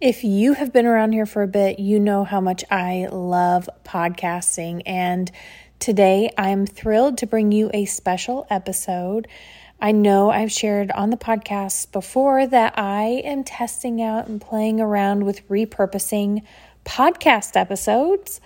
If you have been around here for a bit, you know how much I love podcasting. And today I'm thrilled to bring you a special episode. I know I've shared on the podcast before that I am testing out and playing around with repurposing podcast episodes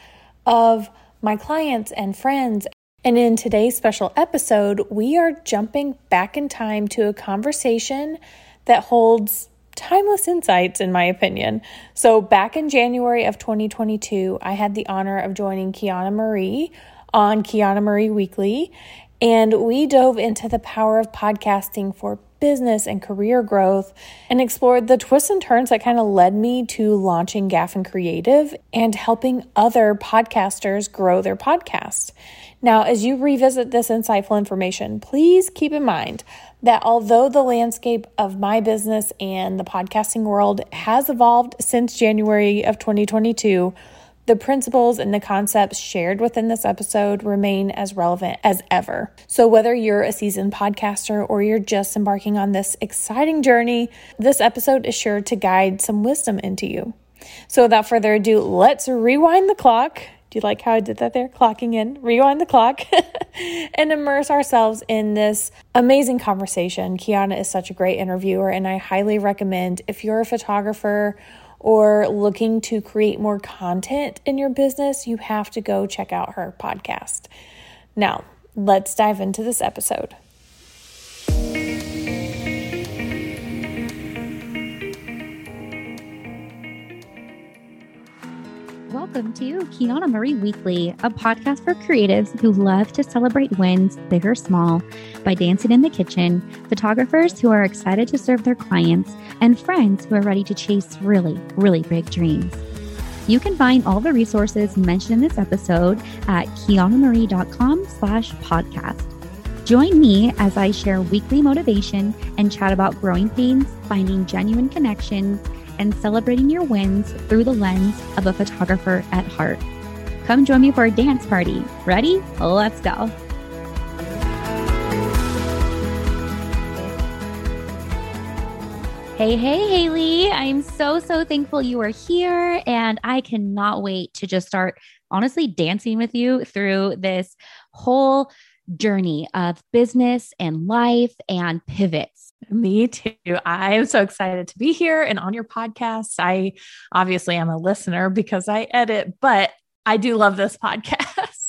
of my clients and friends. And in today's special episode, we are jumping back in time to a conversation that holds timeless insights, in my opinion. So, back in January of 2022, I had the honor of joining Quianna Marie on Quianna Marie Weekly, and we dove into the power of podcasting for business and career growth and explored the twists and turns that kind of led me to launching Gaffin Creative and helping other podcasters grow their podcast. Now, as you revisit this insightful information, please keep in mind that although the landscape of my business and the podcasting world has evolved since January of 2022, the principles and the concepts shared within this episode remain as relevant as ever. So, whether you're a seasoned podcaster or you're just embarking on this exciting journey, this episode is sure to guide some wisdom into you. So, without further ado, let's rewind the clock do you like how I did that there? Clocking in, rewind the clock, and immerse ourselves in this amazing conversation. Quianna is such a great interviewer, and I highly recommend if you're a photographer or looking to create more content in your business, you have to go check out her podcast. Now, let's dive into this episode. Welcome to Quianna Marie Weekly, a podcast for creatives who love to celebrate wins, big or small, by dancing in the kitchen, photographers who are excited to serve their clients, and friends who are ready to chase really, really big dreams. You can find all the resources mentioned in this episode at quiannamarie.com slash podcast. Join me as I share weekly motivation and chat about growing pains, finding genuine connections, and celebrating your wins through the lens of a photographer at heart. Come join me for a dance party. Ready? Let's go. Hey, hey, Haylee. I'm so, so thankful you are here. And I cannot wait to just start honestly dancing with you through this whole journey of business and life and pivots. Me too. I am so excited to be here and on your podcast. I obviously am a listener because I edit, but I do love this podcast.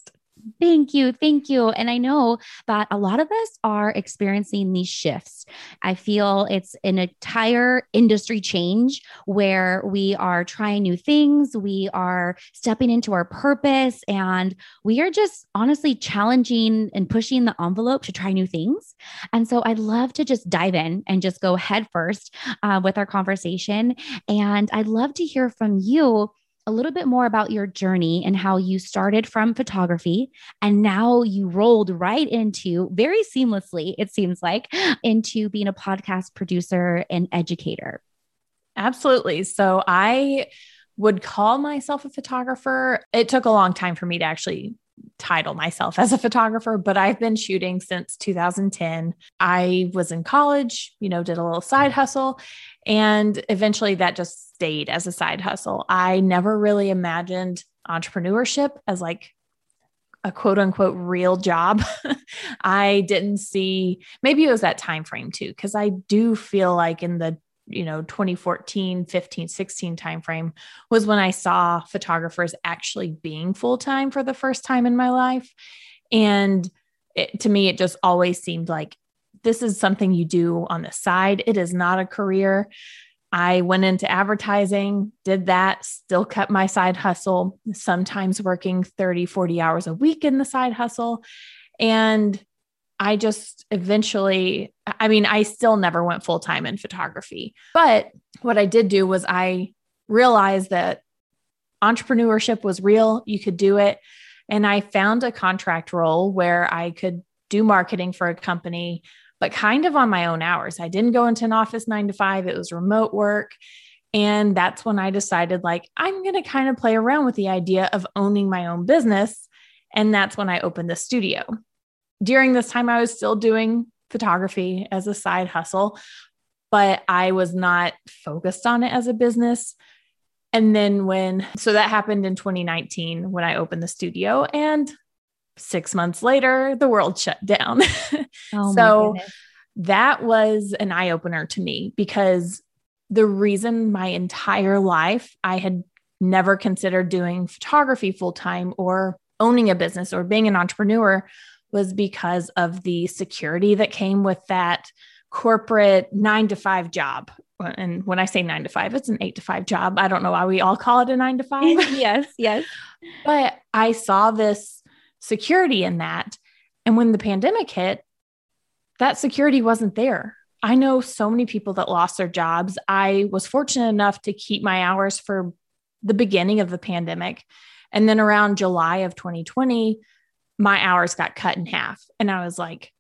Thank you. Thank you. And I know that a lot of us are experiencing these shifts. I feel it's an entire industry change where we are trying new things, we are stepping into our purpose, and we are just honestly challenging and pushing the envelope to try new things. And so I'd love to just dive in and just go head first uh, with our conversation. And I'd love to hear from you a little bit more about your journey and how you started from photography and now you rolled right into very seamlessly, it seems like, into being a podcast producer and educator. Absolutely. So I would call myself a photographer. It took a long time for me to actually title myself as a photographer, but I've been shooting since 2010. I was in college, you know, did a little side mm-hmm. hustle, and eventually that just stayed as a side hustle. I never really imagined entrepreneurship as like a quote unquote real job. I didn't see maybe it was that time frame too cuz I do feel like in the you know 2014 15 16 timeframe was when i saw photographers actually being full-time for the first time in my life. And it, to me it just always seemed like this is something you do on the side. It is not a career. I went into advertising did that still kept my side hustle sometimes working 30 40 hours a week in the side hustle. And I just eventually, I mean, I still never went full time in photography. But what I did do was I realized that entrepreneurship was real, you could do it. And I found a contract role where I could do marketing for a company, but kind of on my own hours. I didn't go into an office nine to five, it was remote work. And that's when I decided, like, I'm going to kind of play around with the idea of owning my own business. And that's when I opened the studio during this time, I was still doing photography as a side hustle. but I was not focused on it as a business. And then when, so that happened in 2019 when I opened the studio, and six months later, the world shut down. Oh so that was an eye opener to me because the reason my entire life I had never considered doing photography full time or owning a business or being an entrepreneur was because of the security that came with that corporate nine to five job. And when I say nine to five, it's an eight to five job. I don't know why we all call it a nine to five. yes, yes. But I saw this security in that. And when the pandemic hit, that security wasn't there. I know so many people that lost their jobs. I was fortunate enough to keep my hours for the beginning of the pandemic. And then around July of 2020, my hours got cut in half. And I was like,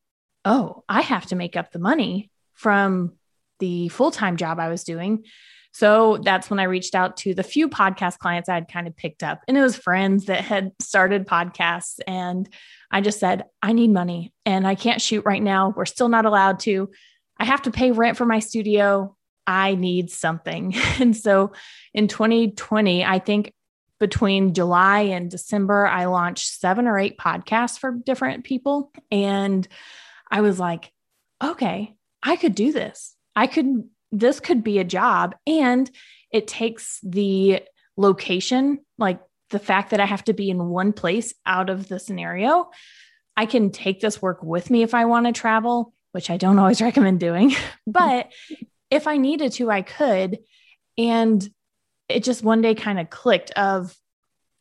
oh, I have to make up the money from the full time job I was doing. So that's when I reached out to the few podcast clients I had kind of picked up. And it was friends that had started podcasts. And I just said, I need money and I can't shoot right now. We're still not allowed to. I have to pay rent for my studio. I need something. And so in 2020, I think between July and December, I launched seven or eight podcasts for different people. And I was like, okay, I could do this. I could, this could be a job. And it takes the location, like the fact that I have to be in one place out of the scenario. I can take this work with me if I want to travel, which I don't always recommend doing. Mm-hmm. but if I needed to, I could. And it just one day kind of clicked of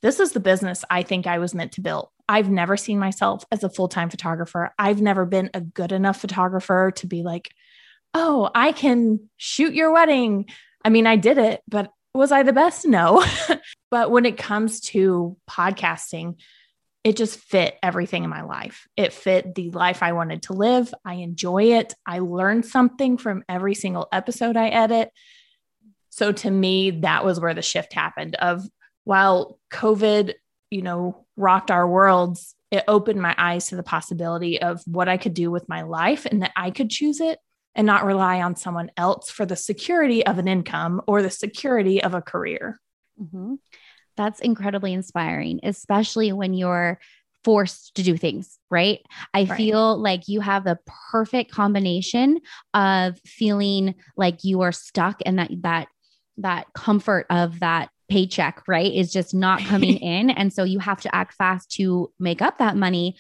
this is the business I think I was meant to build. I've never seen myself as a full-time photographer. I've never been a good enough photographer to be like, "Oh, I can shoot your wedding." I mean, I did it, but was I the best? No. but when it comes to podcasting, it just fit everything in my life. It fit the life I wanted to live. I enjoy it. I learn something from every single episode I edit. So to me, that was where the shift happened of while COVID, you know, rocked our worlds, it opened my eyes to the possibility of what I could do with my life and that I could choose it and not rely on someone else for the security of an income or the security of a career. Mm-hmm. That's incredibly inspiring, especially when you're forced to do things, right? I right. feel like you have the perfect combination of feeling like you are stuck and that that that comfort of that paycheck, right, is just not coming in. And so you have to act fast to make up that money.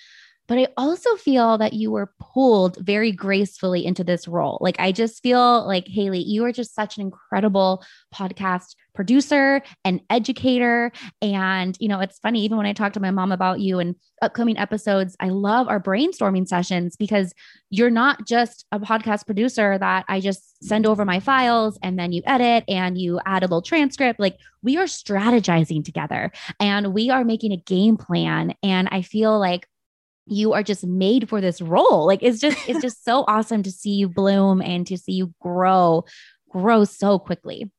But I also feel that you were pulled very gracefully into this role. Like, I just feel like, Haylee, you are just such an incredible podcast producer and educator. And, you know, it's funny, even when I talk to my mom about you and upcoming episodes, I love our brainstorming sessions because you're not just a podcast producer that I just send over my files and then you edit and you add a little transcript. Like, we are strategizing together and we are making a game plan. And I feel like you are just made for this role. Like it's just it's just so awesome to see you bloom and to see you grow grow so quickly.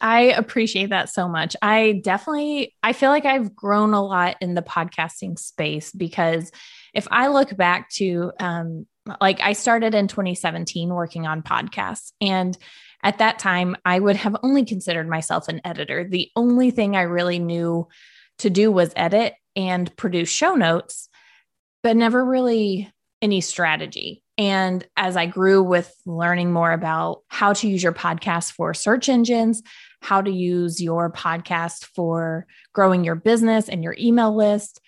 I appreciate that so much. I definitely I feel like I've grown a lot in the podcasting space because if I look back to um like I started in 2017 working on podcasts and at that time I would have only considered myself an editor. The only thing I really knew to do was edit and produce show notes, but never really any strategy. And as I grew with learning more about how to use your podcast for search engines, how to use your podcast for growing your business and your email list,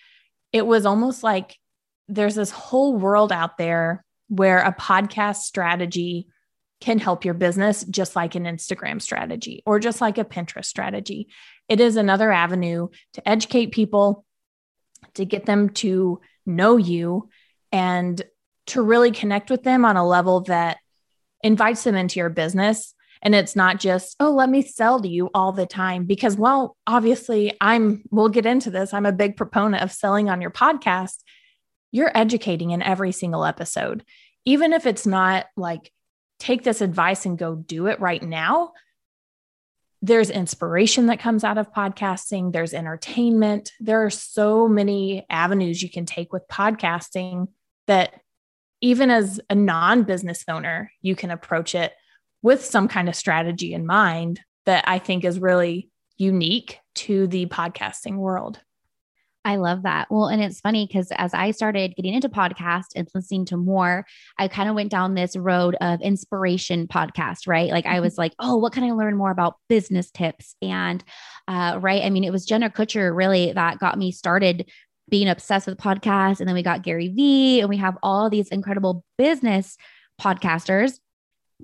it was almost like there's this whole world out there where a podcast strategy can help your business just like an Instagram strategy or just like a Pinterest strategy. It is another avenue to educate people, to get them to know you and to really connect with them on a level that invites them into your business. And it's not just oh let me sell to you all the time. Because well obviously i'm we'll get into this. I'm a big proponent of selling on your podcast. You're educating in every single episode. Even if it's not like take this advice and go do it right now there's inspiration that comes out of podcasting there's entertainment there are so many avenues you can take with podcasting that even as a non business owner, you can approach it with some kind of strategy in mind that I think is really unique to the podcasting world. I love that. Well, and it's funny because as I started getting into podcasts and listening to more, I kind of went down this road of inspiration podcast, right? Like I mm-hmm. was like, oh, what can I learn more about business tips? And uh, right, I mean, it was Jenna Kutcher really that got me started being obsessed with podcasts. And then we got Gary Vee, and we have all these incredible business podcasters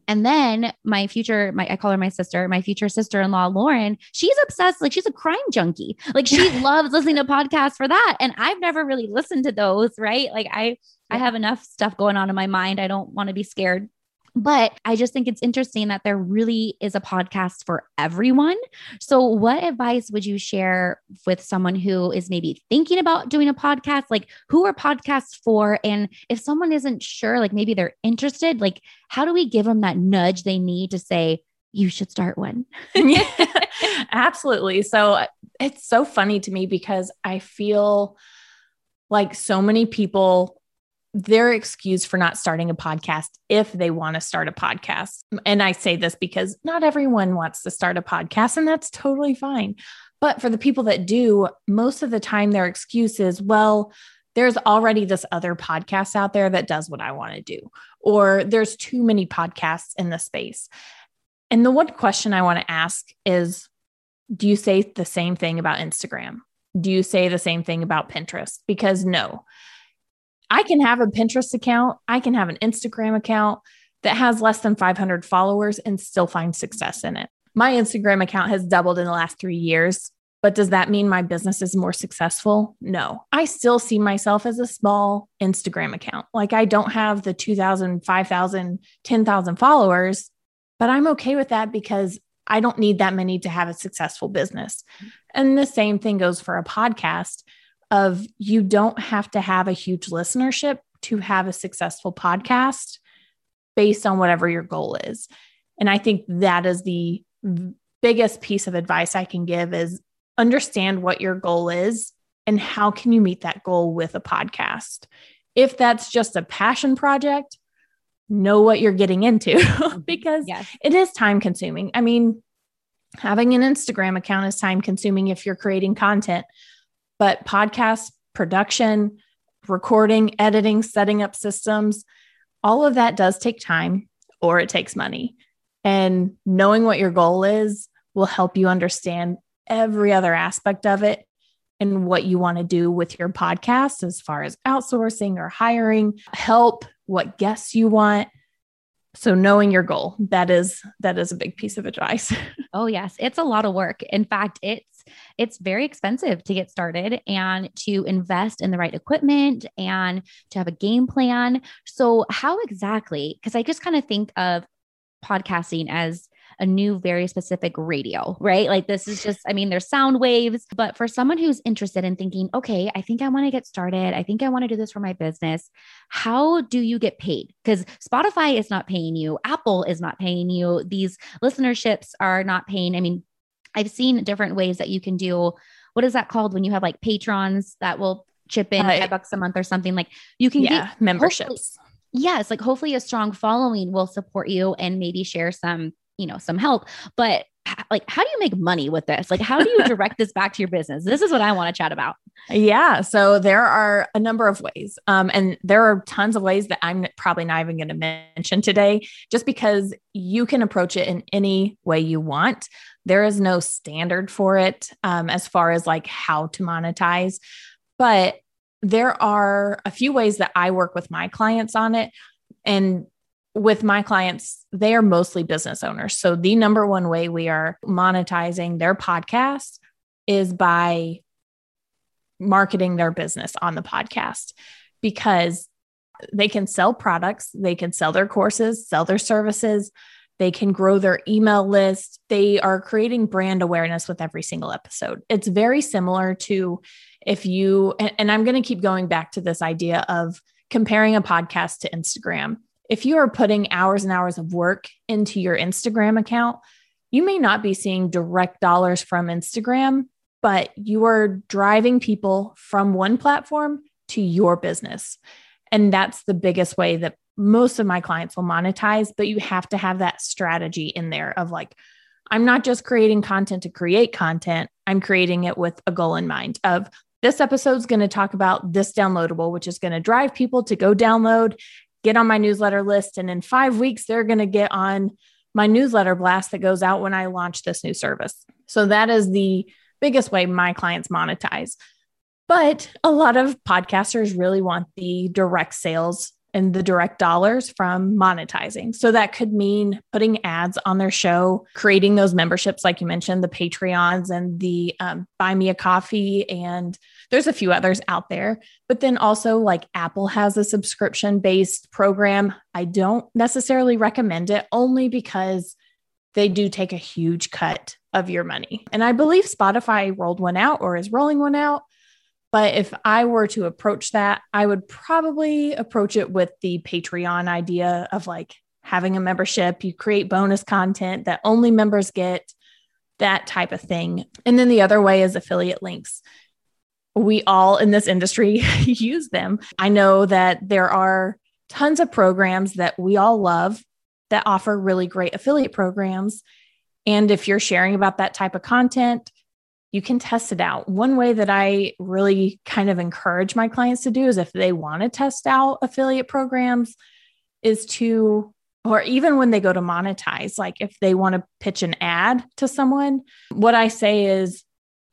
and then my future, my I call her my sister, my future sister-in-law, Lauren, she's obsessed, like she's a crime junkie. Like she loves listening to podcasts for that. And I've never really listened to those, right? Like I. I have enough stuff going on in my mind. I don't want to be scared but I just think it's interesting that there really is a podcast for everyone. So, what advice would you share with someone who is maybe thinking about doing a podcast? Like, who are podcasts for? And if someone isn't sure, like maybe they're interested, like, how do we give them that nudge they need to say, you should start one? yeah, absolutely. So, it's so funny to me because I feel like so many people their excuse for not starting a podcast if they want to start a podcast. And I say this because not everyone wants to start a podcast, and that's totally fine. But for the people that do, most of the time their excuse is, well, there's already this other podcast out there that does what I want to do, or there's too many podcasts in the space. And the one question I want to ask is Do you say the same thing about Instagram? Do you say the same thing about Pinterest? Because no, I can have a Pinterest account, I can have an Instagram account that has less than 500 followers and still find success in it. My Instagram account has doubled in the last three years. But does that mean my business is more successful? No. I still see myself as a small Instagram account. Like I don't have the 2,000, 5,000, 10,000 followers, but I'm okay with that because I don't need that many to have a successful business. And the same thing goes for a podcast of you don't have to have a huge listenership to have a successful podcast based on whatever your goal is. And I think that is the biggest piece of advice I can give is understand what your goal is and how can you meet that goal with a podcast. If that's just a passion project, know what you're getting into mm-hmm. because yes. it is time consuming. I mean, having an Instagram account is time consuming if you're creating content, but podcast production, recording, editing, setting up systems, all of that does take time or it takes money. And knowing what your goal is will help you understand every other aspect of it and what you want to do with your podcast as far as outsourcing or hiring, help, what guests you want, so knowing your goal that is that is a big piece of advice. Oh yes. It's a lot of work. In fact it's it's very expensive to get started and to invest in the right equipment and to have a game plan. So how exactly because i just kind of think of podcasting as a new, very specific radio, right? Like this is just, I mean, there's sound waves, but for someone who's interested in thinking, okay, I think I want to get started. I think I want to do this for my business. How do you get paid? Because Spotify is not paying you, Apple is not paying you, these listenerships are not paying. I mean, I've seen different ways that you can do what is that called when you have like patrons that will chip in uh, five bucks a month or something like you can yeah, get memberships yes like hopefully a strong following will support you and maybe share some you know some help but like how do you make money with this? Like how do you direct this back to your business? This is what i want to chat about. Yeah so there are a number of ways um, and there are tons of ways that i'm probably not even going to mention today just because you can approach it in any way you want. There is no standard for it um, as far as like how to monetize but there are a few ways that i work with my clients on it and with my clients, they are mostly business owners. So the number one way we are monetizing their podcast is by marketing their business on the podcast because they can sell products, they can sell their courses, sell their services, they can grow their email list. They are creating brand awareness with every single episode. It's very similar to if you, and, and I'm going to keep going back to this idea of comparing a podcast to Instagram if you are putting hours and hours of work into your Instagram account, you may not be seeing direct dollars from Instagram, but you are driving people from one platform to your business. And that's the biggest way that most of my clients will monetize, but you have to have that strategy in there of like, I'm not just creating content to create content, I'm creating it with a goal in mind of this episode is going to talk about this downloadable, which is going to drive people to go download, get on my newsletter list. And in five weeks, they're going to get on my newsletter blast that goes out when I launch this new service. So that is the biggest way my clients monetize. But a lot of podcasters really want the direct sales and the direct dollars from monetizing. So that could mean putting ads on their show, creating those memberships, like you mentioned, the Patreons and the um, Buy Me a Coffee. And there's a few others out there. But then also, like Apple has a subscription based program. I don't necessarily recommend it only because they do take a huge cut of your money. And I believe Spotify rolled one out or is rolling one out. But if I were to approach that, I would probably approach it with the Patreon idea of like having a membership. You create bonus content that only members get, that type of thing. And then the other way is affiliate links. We all in this industry use them. I know that there are tons of programs that we all love that offer really great affiliate programs. And if you're sharing about that type of content, you can test it out. One way that I really kind of encourage my clients to do is if they want to test out affiliate programs, is to, or even when they go to monetize, like if they want to pitch an ad to someone, what I say is,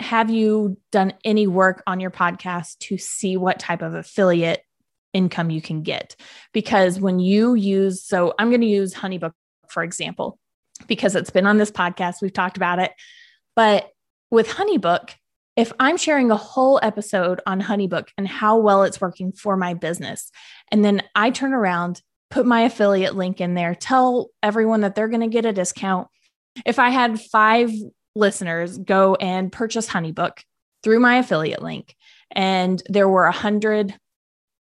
have you done any work on your podcast to see what type of affiliate income you can get? Because when you use, so I'm going to use Honeybook, for example, because it's been on this podcast, we've talked about it. But with Honeybook, if I'm sharing a whole episode on Honeybook and how well it's working for my business, and then I turn around, put my affiliate link in there, tell everyone that they're going to get a discount. If I had five listeners go and purchase Honeybook through my affiliate link, and there were a hundred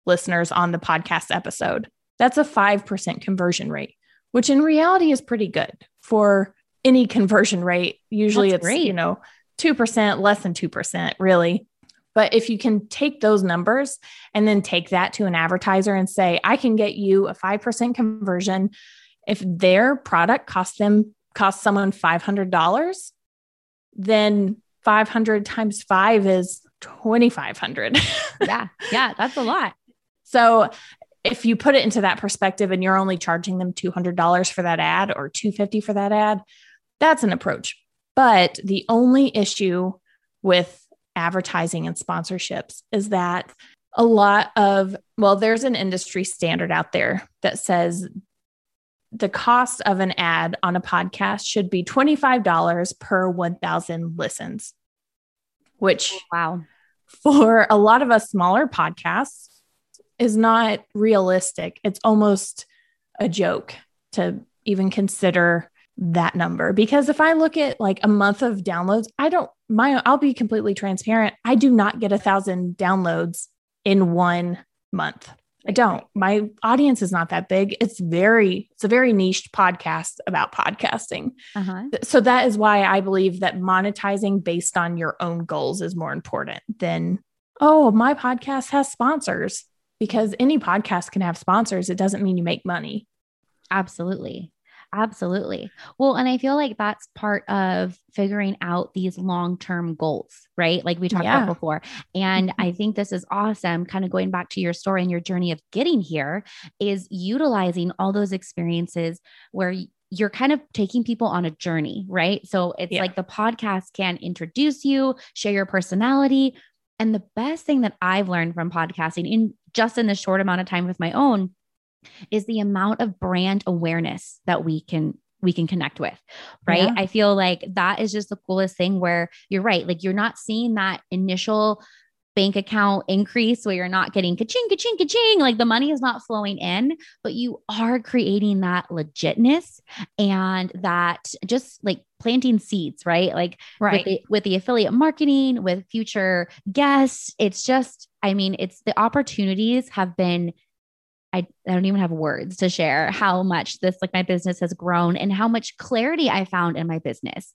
listeners on the podcast episode, that's a 5% conversion rate, which in reality is pretty good for any conversion rate. Usually that's it's, great. you know, 2%, less than 2%, really. But if you can take those numbers and then take that to an advertiser and say, I can get you a 5% conversion. If their product costs them, costs someone $500, then 500 times five is 2,500. yeah. Yeah. That's a lot. So if you put it into that perspective and you're only charging them $200 for that ad or 250 for that ad, that's an approach. But the only issue with advertising and sponsorships is that a lot of, well, there's an industry standard out there that says the cost of an ad on a podcast should be $25 per 1,000 listens, which, oh, wow, for a lot of us smaller podcasts is not realistic. It's almost a joke to even consider that number because if I look at like a month of downloads, I don't my I'll be completely transparent. I do not get a thousand downloads in one month. I don't. My audience is not that big. It's very, it's a very niche podcast about podcasting. Uh-huh. So that is why I believe that monetizing based on your own goals is more important than, oh, my podcast has sponsors because any podcast can have sponsors. It doesn't mean you make money. Absolutely. Absolutely. Well, and I feel like that's part of figuring out these long term goals, right? Like we talked yeah. about before. And mm-hmm. I think this is awesome. Kind of going back to your story and your journey of getting here is utilizing all those experiences where you're kind of taking people on a journey, right? So it's yeah. like the podcast can introduce you, share your personality. And the best thing that I've learned from podcasting in just in this short amount of time with my own is the amount of brand awareness that we can we can connect with, right? Yeah. I feel like that is just the coolest thing where you're right. Like you're not seeing that initial bank account increase where you're not getting ka-ching, ka-ching, ka-ching, like the money is not flowing in, but you are creating that legitness and that just like planting seeds, right? Like right. With, the, with the affiliate marketing, with future guests, it's just, I mean, it's the opportunities have been I, I don't even have words to share how much this, like my business has grown and how much clarity I found in my business.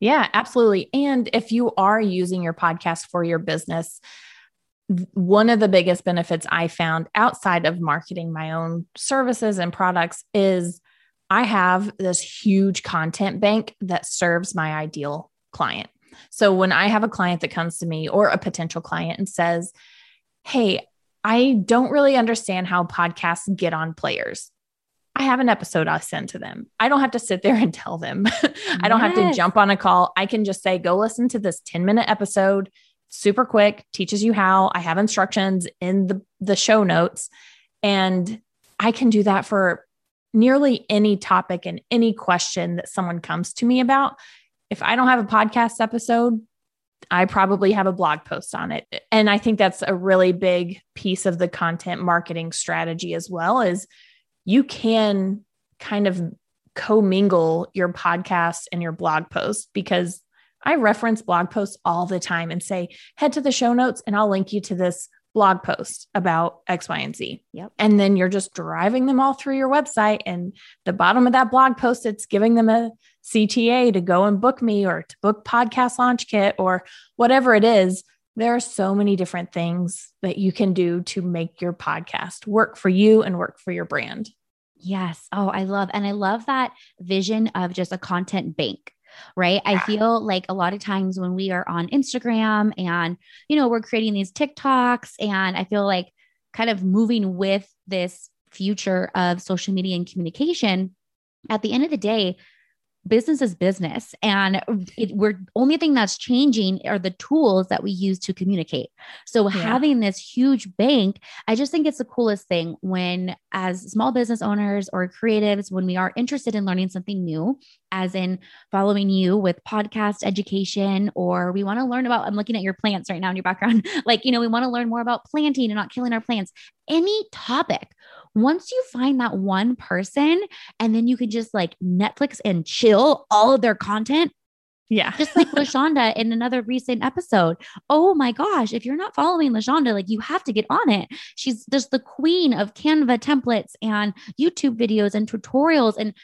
Yeah, absolutely. And if you are using your podcast for your business, one of the biggest benefits I found outside of marketing my own services and products is I have this huge content bank that serves my ideal client. So when I have a client that comes to me or a potential client and says, Hey, I don't really understand how podcasts get on players. I have an episode I'll send to them. I don't have to sit there and tell them. I don't yes. have to jump on a call. I can just say, go listen to this 10 minute episode, super quick, teaches you how. I have instructions in the, the show notes. And I can do that for nearly any topic and any question that someone comes to me about. If I don't have a podcast episode, I probably have a blog post on it. And I think that's a really big piece of the content marketing strategy as well is you can kind of commingle your podcast and your blog post because I reference blog posts all the time and say, head to the show notes and I'll link you to this blog post about X, Y, and Z. Yep. And then you're just driving them all through your website. And the bottom of that blog post, it's giving them a CTA to go and book me or to book podcast launch kit or whatever it is. There are so many different things that you can do to make your podcast work for you and work for your brand. Yes. Oh, I love, and I love that vision of just a content bank right? I feel like a lot of times when we are on Instagram and, you know, we're creating these TikToks, and I feel like kind of moving with this future of social media and communication, at the end of the day, business is business and mm-hmm. it, we're only thing that's changing are the tools that we use to communicate. So yeah. having this huge bank i just think it's the coolest thing when as small business owners or creatives when we are interested in learning something new as in following you with podcast education or we want to learn about i'm looking at your plants right now in your background like you know we want to learn more about planting and not killing our plants. Any topic once you find that one person and then you can just like Netflix and chill all of their content. Yeah. Just like LaShonda in another recent episode. Oh my gosh. If you're not following LaShonda, like you have to get on it. She's just the queen of Canva templates and YouTube videos and tutorials. And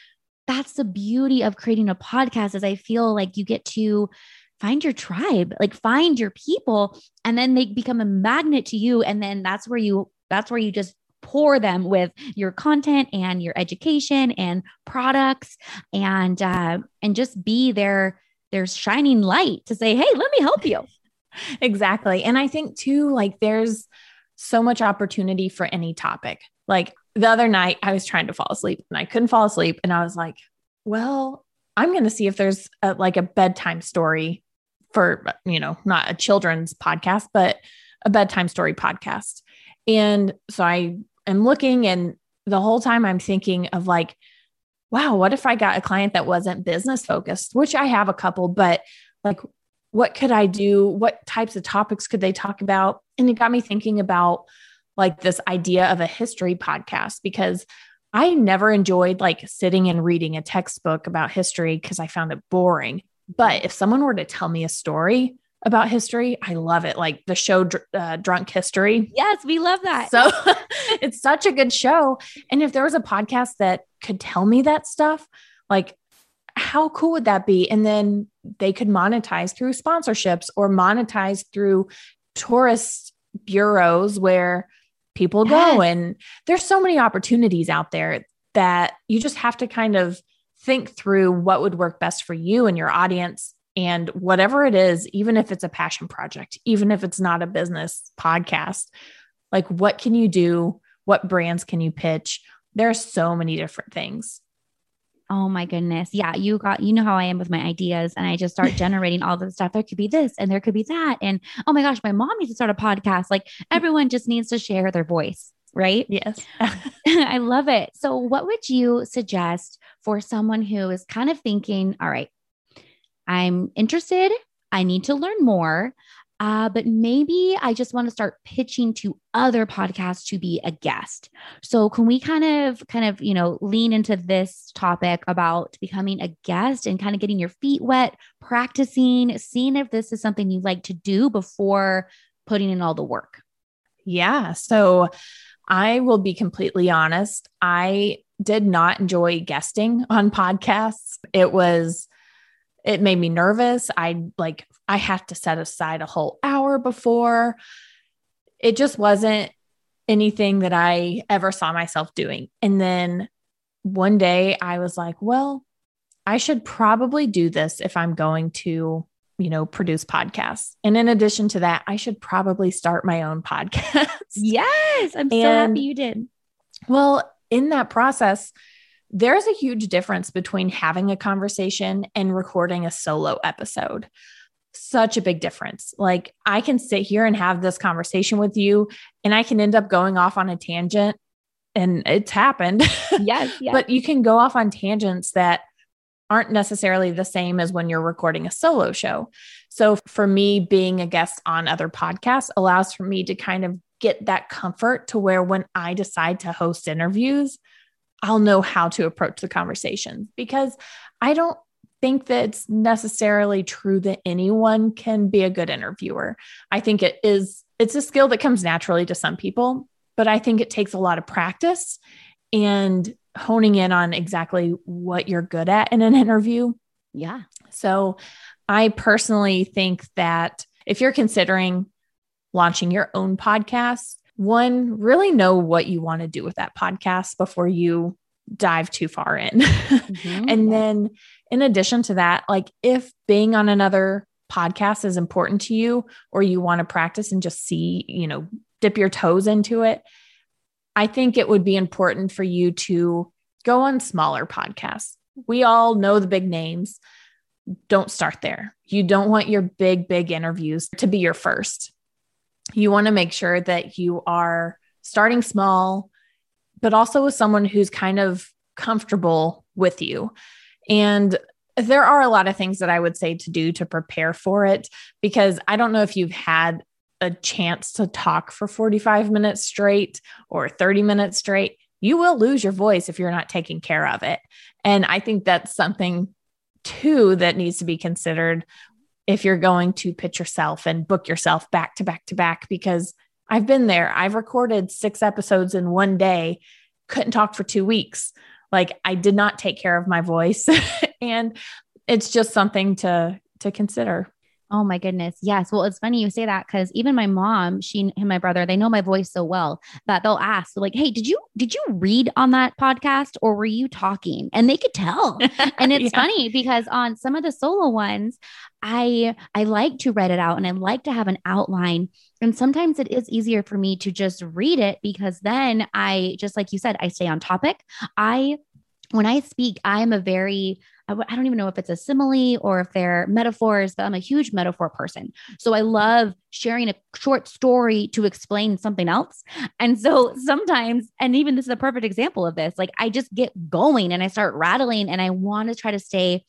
that's the beauty of creating a podcast is I feel like you get to find your tribe, like find your people, and then they become a magnet to you. And then that's where you that's where you just pour them with your content and your education and products and uh, and just be their their shining light to say hey let me help you. Exactly. And i think too like there's so much opportunity for any topic. Like the other night i was trying to fall asleep and i couldn't fall asleep and i was like well i'm going to see if there's a, like a bedtime story for you know not a children's podcast but a bedtime story podcast. And so I am looking and the whole time I'm thinking of like, wow, what if I got a client that wasn't business focused, which I have a couple, but like, what could I do? What types of topics could they talk about? And it got me thinking about like this idea of a history podcast because I never enjoyed like sitting and reading a textbook about history because I found it boring. But if someone were to tell me a story, about history. I love it. Like the show uh, Drunk History. Yes, we love that. So it's such a good show. And if there was a podcast that could tell me that stuff, like how cool would that be? And then they could monetize through sponsorships or monetize through tourist bureaus where people yes. go. And there's so many opportunities out there that you just have to kind of think through what would work best for you and your audience and whatever it is, even if it's a passion project, even if it's not a business podcast, like what can you do? What brands can you pitch? There are so many different things. Oh my goodness. Yeah, you got you know how I am with my ideas and I just start generating all the stuff. There could be this and there could be that. And oh my gosh, my mom needs to start a podcast. Like everyone just needs to share their voice, right? Yes. I love it. So what would you suggest for someone who is kind of thinking, all right, I'm interested. I need to learn more. Uh, but maybe I just want to start pitching to other podcasts to be a guest. So can we kind of, kind of, you know, lean into this topic about becoming a guest and kind of getting your feet wet, practicing, seeing if this is something you like to do before putting in all the work? Yeah. So I will be completely honest. I did not enjoy guesting on podcasts. It was it made me nervous. I like, I have to set aside a whole hour before. it just wasn't anything that I ever saw myself doing. And then one day I was like, well, I should probably do this if I'm going to, you know, produce podcasts. And in addition to that, I should probably start my own podcast. Yes, I'm so happy you did. Well, in that process, there's a huge difference between having a conversation and recording a solo episode. Such a big difference. Like, I can sit here and have this conversation with you, and I can end up going off on a tangent, and it's happened. Yes. yes. but you can go off on tangents that aren't necessarily the same as when you're recording a solo show. So, for me, being a guest on other podcasts allows for me to kind of get that comfort to where when I decide to host interviews, I'll know how to approach the conversation because I don't think that it's necessarily true that anyone can be a good interviewer. I think it is it's a skill that comes naturally to some people, but I think it takes a lot of practice and honing in on exactly what you're good at in an interview. Yeah. So I personally think that if you're considering launching your own podcast, one, really know what you want to do with that podcast before you dive too far in. Mm-hmm. and then, in addition to that, like if being on another podcast is important to you, or you want to practice and just see, you know, dip your toes into it, I think it would be important for you to go on smaller podcasts. We all know the big names. Don't start there. You don't want your big, big interviews to be your first you want to make sure that you are starting small, but also with someone who's kind of comfortable with you. And there are a lot of things that I would say to do to prepare for it because I don't know if you've had a chance to talk for 45 minutes straight or 30 minutes straight. You will lose your voice if you're not taking care of it. And I think that's something too that needs to be considered if you're going to pitch yourself and book yourself back to back to back because I've been there. I've recorded six episodes in one day, couldn't talk for two weeks. Like I did not take care of my voice. and it's just something to to consider. Oh my goodness. Yes. Well, it's funny you say that because even my mom, she and my brother, they know my voice so well that they'll ask, like, hey, did you did you read on that podcast or were you talking? And they could tell. and it's yeah. funny because on some of the solo ones, I I like to read it out and I like to have an outline. And sometimes it is easier for me to just read it because then I just like you said, I stay on topic. I when I speak, I'm a very I don't even know if it's a simile or if they're metaphors, but I'm a huge metaphor person. So I love sharing a short story to explain something else. And so sometimes, and even this is a perfect example of this, like I just get going and I start rattling and I want to try to stay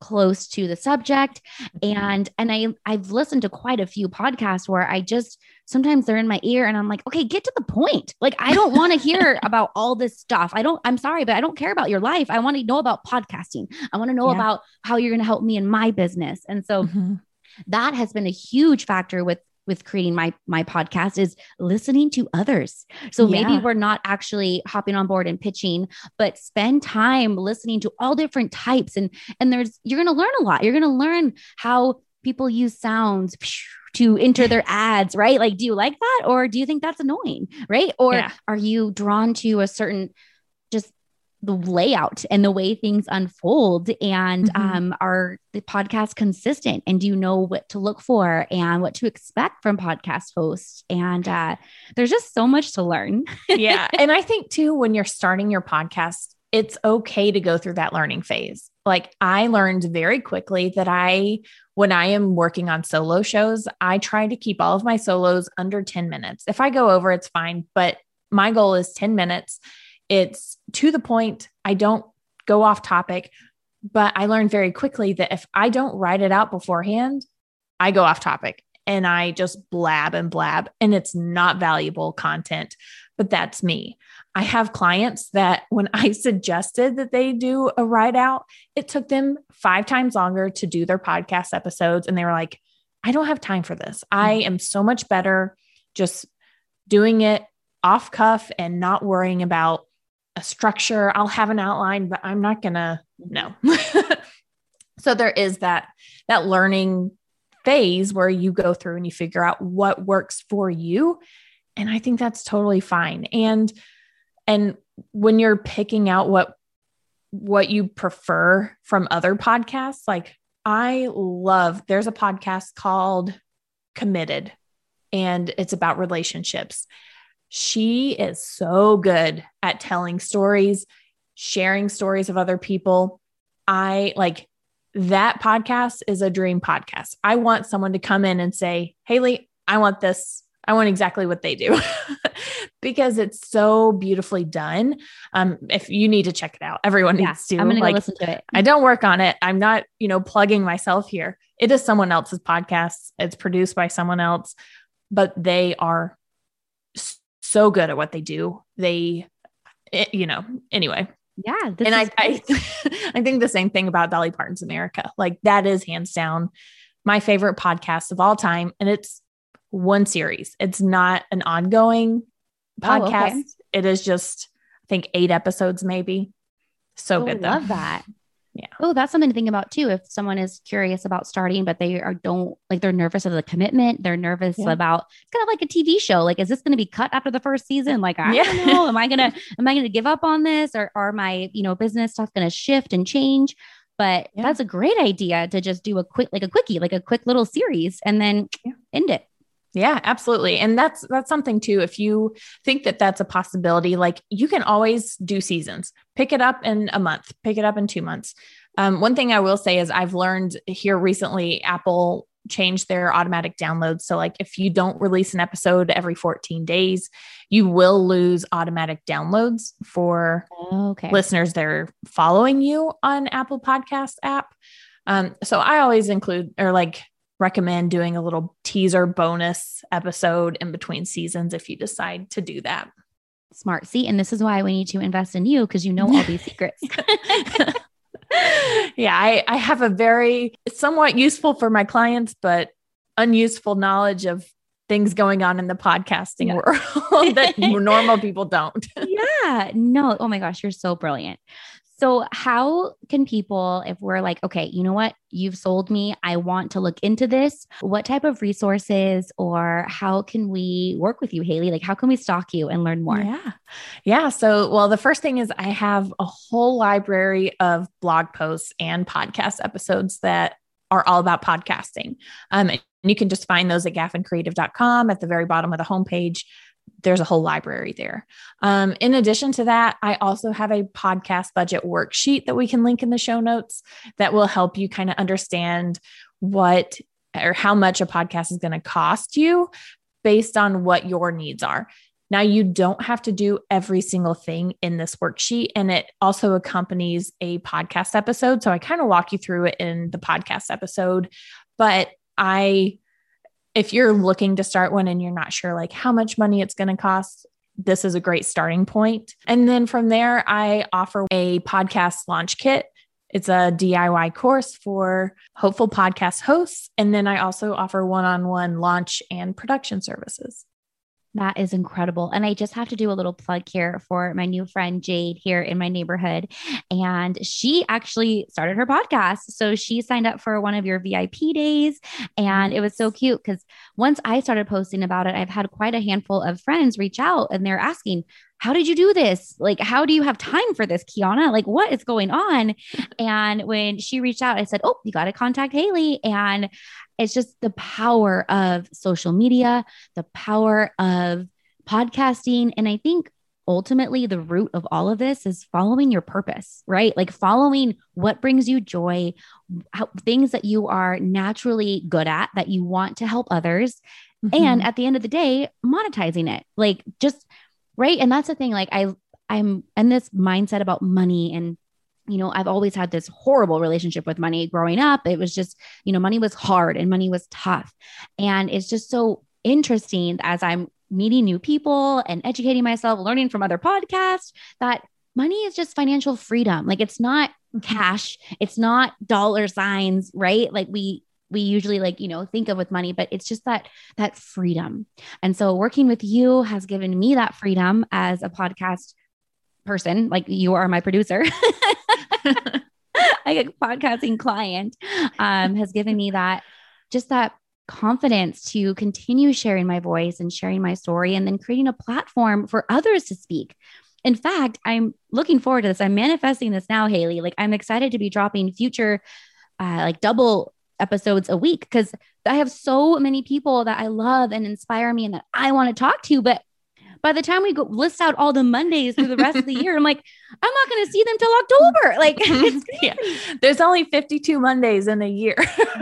close to the subject and and i i've listened to quite a few podcasts where i just sometimes they're in my ear and i'm like okay get to the point like i don't want to hear about all this stuff i don't i'm sorry but i don't care about your life i want to know about podcasting i want to know yeah. about how you're going to help me in my business and so mm-hmm. that has been a huge factor with with creating my my podcast is listening to others. So yeah. maybe we're not actually hopping on board and pitching, but spend time listening to all different types and and there's you're going to learn a lot. You're going to learn how people use sounds to enter their ads, right? Like do you like that or do you think that's annoying, right? Or yeah. are you drawn to a certain just the layout and the way things unfold and mm-hmm. um, are the podcast consistent and do you know what to look for and what to expect from podcast hosts and uh, there's just so much to learn yeah and i think too when you're starting your podcast it's okay to go through that learning phase like i learned very quickly that i when i am working on solo shows i try to keep all of my solos under 10 minutes if i go over it's fine but my goal is 10 minutes it's to the point. I don't go off topic, but I learned very quickly that if I don't write it out beforehand, I go off topic and I just blab and blab, and it's not valuable content. But that's me. I have clients that when I suggested that they do a write out, it took them five times longer to do their podcast episodes. And they were like, I don't have time for this. I mm-hmm. am so much better just doing it off cuff and not worrying about a structure. I'll have an outline, but I'm not going to no. so there is that that learning phase where you go through and you figure out what works for you And I think that's totally fine. And and when you're picking out what what you prefer from other podcasts, like I love there's a podcast called Committed and it's about relationships. She is so good at telling stories, sharing stories of other people. I like that podcast is a dream podcast. I want someone to come in and say, Haylee, I want this. I want exactly what they do because it's so beautifully done. Um, if you need to check it out, everyone yeah, needs to. I'm going like, to listen to it. I don't work on it. I'm not, you know, plugging myself here. It is someone else's podcast. It's produced by someone else, but they are so good at what they do. They, it, you know, anyway. Yeah. And I, I, I think the same thing about Dolly Parton's America. Like that is hands down my favorite podcast of all time. And it's one series. It's not an ongoing podcast. Oh, okay. It is just, I think, eight episodes, maybe. So oh, good. I love that. Yeah. Oh, that's something to think about too. If someone is curious about starting, but they are don't like they're nervous of the commitment, they're nervous yeah. about it's kind of like a TV show. Like, is this going to be cut after the first season? Like, I yeah. don't know. Am I gonna am I gonna give up on this, or are my you know business stuff going to shift and change? But yeah. that's a great idea to just do a quick like a quickie, like a quick little series, and then end it. Yeah, absolutely. And that's that's something too if you think that that's a possibility like you can always do seasons. Pick it up in a month, pick it up in 2 months. Um, one thing I will say is I've learned here recently Apple changed their automatic downloads. So, like, if you don't release an episode every 14 days, you will lose automatic downloads for okay. listeners that are following you on Apple Podcast app. Um, so, I always include or like recommend doing a little teaser bonus episode in between seasons if you decide to do that. Smart. See, and this is why we need to invest in you because you know all these secrets. yeah, I, I have a very somewhat useful for my clients, but unuseful knowledge of things going on in the podcasting yeah. world that normal people don't. yeah. No. Oh my gosh, you're so brilliant. So, how can people, if we're like, okay, you know what, you've sold me, I want to look into this, what type of resources or how can we work with you, Haylee? Like, how can we stalk you and learn more? Yeah. Yeah. So, well, the first thing is I have a whole library of blog posts and podcast episodes that are all about podcasting. Um, and you can just find those at gaffincreative.com at the very bottom of the homepage there's a whole library there. Um, in addition to that, I also have a podcast budget worksheet that we can link in the show notes that will help you kind of understand what or how much a podcast is going to cost you based on what your needs are. Now, you don't have to do every single thing in this worksheet, and it also accompanies a podcast episode. So I kind of walk you through it in the podcast episode, but I if you're looking to start one and you're not sure like how much money it's going to cost, this is a great starting point. And then from there, I offer a podcast launch kit. It's a DIY course for hopeful podcast hosts. And then I also offer one on one launch and production services. That is incredible. And I just have to do a little plug here for my new friend Jayd here in my neighborhood. And she actually started her podcast. So she signed up for one of your VIP days. And it was so cute because once I started posting about it, I've had quite a handful of friends reach out and they're asking, how did you do this? Like, how do you have time for this, Quianna? Like, what is going on? And when she reached out, I said, Oh, you got to contact Haylee. And it's just the power of social media, the power of podcasting. And I think ultimately the root of all of this is following your purpose, right? Like following what brings you joy, how, things that you are naturally good at that you want to help others. Mm-hmm. And at the end of the day, monetizing it. Like just right. And that's the thing. Like I, I'm in this mindset about money and you know, I've always had this horrible relationship with money growing up. It was just, you know, money was hard and money was tough. And it's just so interesting as I'm meeting new people and educating myself, learning from other podcasts that money is just financial freedom. Like it's not cash, it's not dollar signs, right? Like we we usually like you know think of with money but it's just that that freedom and so working with you has given me that freedom as a podcast person like you are my producer like a podcasting client um, has given me that just that confidence to continue sharing my voice and sharing my story and then creating a platform for others to speak. In fact, I'm looking forward to this. I'm manifesting this now, Haylee. Like I'm excited to be dropping future uh, like double episodes a week because I have so many people that I love and inspire me and that I want to talk to, but by the time we go list out all the Mondays through the rest of the year, I'm like, I'm not going to see them till October. Like, yeah. there's only 52 Mondays in a year.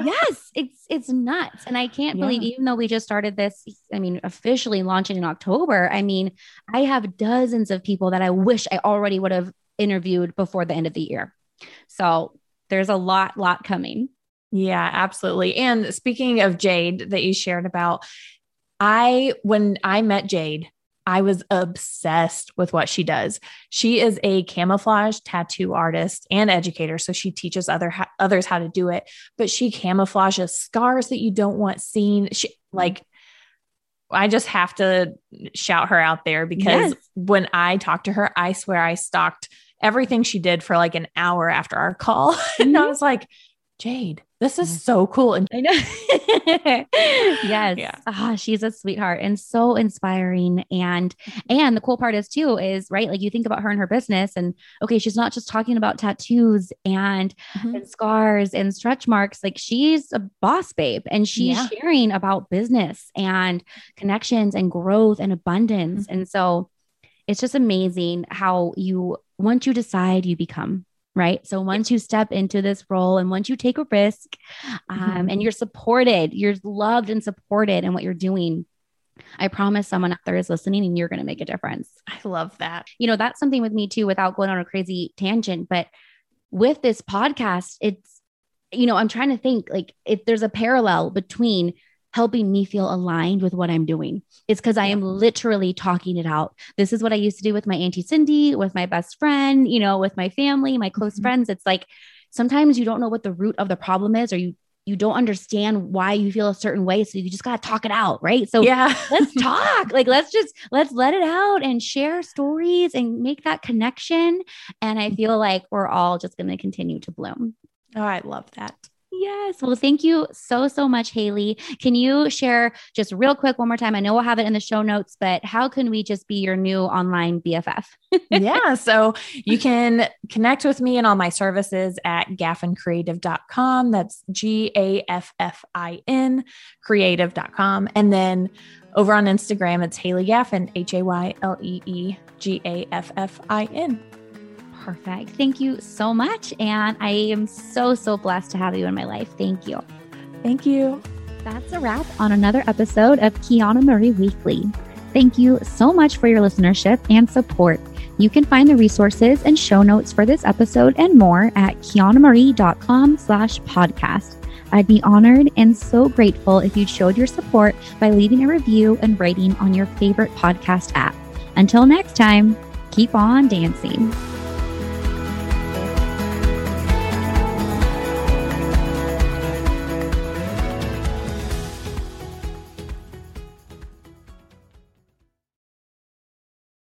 yes, it's it's nuts, and I can't yeah. believe even though we just started this. I mean, officially launching in October. I mean, I have dozens of people that I wish I already would have interviewed before the end of the year. So there's a lot, lot coming. Yeah, absolutely. And speaking of Jayd that you shared about, I when I met Jayd, I was obsessed with what she does. She is a camouflage tattoo artist and educator, so she teaches other others how to do it. But she camouflages scars that you don't want seen. She like I just have to shout her out there because yes. when I talked to her, I swear I stalked everything she did for like an hour after our call. Mm-hmm. and I mm-hmm. was like, Jayd, this is mm. so cool. And I know. yes. Yeah. Ah, she's a sweetheart and so inspiring. And and the cool part is too, is right, like you think about her and her business, and okay, she's not just talking about tattoos and, mm-hmm. and scars and stretch marks. Like she's a boss babe and she's yeah. sharing about business and connections and growth and abundance. Mm-hmm. And so it's just amazing how you once you decide you become right? So once you step into this role and once you take a risk um, mm-hmm. and you're supported, you're loved and supported in what you're doing. I promise someone out there is listening and you're going to make a difference. I love that. You know, that's something with me too, without going on a crazy tangent. But with this podcast, it's, you know, I'm trying to think like if there's a parallel between helping me feel aligned with what I'm doing. It's because I am literally talking it out. This is what I used to do with my Auntie Cindy, with my best friend, you know, with my family, my close mm-hmm. friends. It's like sometimes you don't know what the root of the problem is, or you you don't understand why you feel a certain way. So you just got to talk it out. Right. So yeah, let's talk. Like, let's just, let's let it out and share stories and make that connection. And I feel like we're all just going to continue to bloom. Oh, I love that. Yes. Well, thank you so, so much, Haylee. Can you share just real quick one more time? I know we'll have it in the show notes, but how can we just be your new online BFF? yeah. So you can connect with me and all my services at gaffincreative.com. That's G A F F I N creative.com. And then over on Instagram, it's Haylee Gaffin, H A Y L E E G A F F I N. Perfect. Thank you so much. And I am so, so blessed to have you in my life. Thank you. Thank you. That's a wrap on another episode of Quianna Marie Weekly. Thank you so much for your listenership and support. You can find the resources and show notes for this episode and more at quiannamarie.com slash podcast. I'd be honored and so grateful if you showed your support by leaving a review and rating on your favorite podcast app. Until next time, keep on dancing.